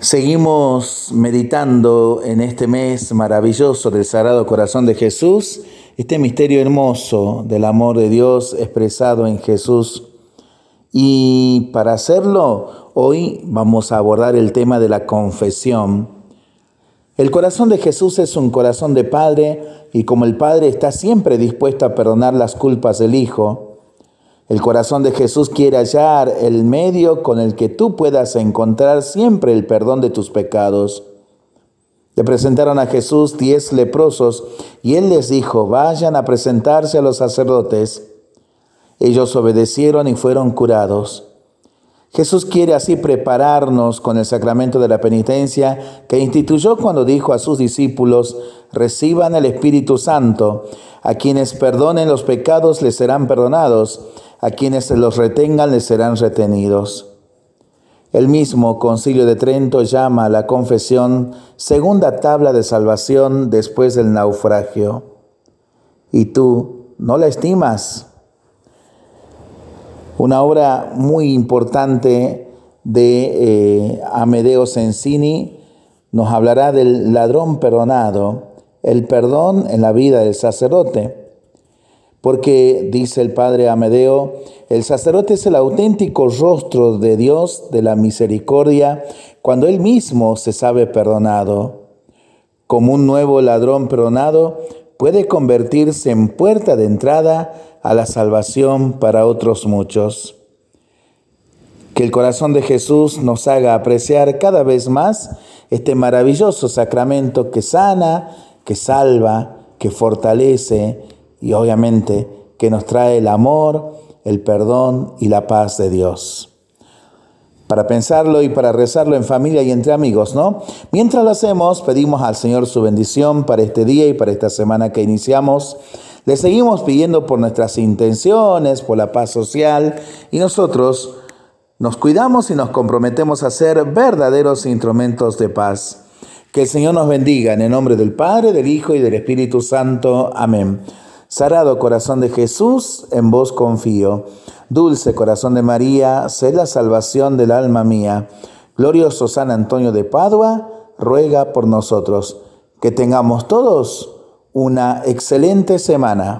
Seguimos meditando en este mes maravilloso del Sagrado Corazón de Jesús, este misterio hermoso del amor de Dios expresado en Jesús. Y para hacerlo, hoy vamos a abordar el tema de la confesión. El corazón de Jesús es un corazón de Padre y como el Padre está siempre dispuesto a perdonar las culpas del Hijo, el corazón de Jesús quiere hallar el medio con el que tú puedas encontrar siempre el perdón de tus pecados. Le presentaron a Jesús diez leprosos y él les dijo, vayan a presentarse a los sacerdotes. Ellos obedecieron y fueron curados. Jesús quiere así prepararnos con el sacramento de la penitencia que instituyó cuando dijo a sus discípulos, reciban el Espíritu Santo, a quienes perdonen los pecados les serán perdonados a quienes los retengan les serán retenidos. El mismo Concilio de Trento llama a la confesión segunda tabla de salvación después del naufragio. ¿Y tú no la estimas? Una obra muy importante de eh, Amedeo Sensini nos hablará del ladrón perdonado, el perdón en la vida del sacerdote. Porque, dice el padre Amedeo, el sacerdote es el auténtico rostro de Dios de la misericordia cuando él mismo se sabe perdonado. Como un nuevo ladrón perdonado puede convertirse en puerta de entrada a la salvación para otros muchos. Que el corazón de Jesús nos haga apreciar cada vez más este maravilloso sacramento que sana, que salva, que fortalece, y obviamente que nos trae el amor, el perdón y la paz de Dios. Para pensarlo y para rezarlo en familia y entre amigos, ¿no? Mientras lo hacemos, pedimos al Señor su bendición para este día y para esta semana que iniciamos. Le seguimos pidiendo por nuestras intenciones, por la paz social y nosotros nos cuidamos y nos comprometemos a ser verdaderos instrumentos de paz. Que el Señor nos bendiga en el nombre del Padre, del Hijo y del Espíritu Santo. Amén. Sagrado corazón de Jesús, en vos confío. Dulce corazón de María, sé la salvación del alma mía. Glorioso San Antonio de Padua, ruega por nosotros. Que tengamos todos una excelente semana.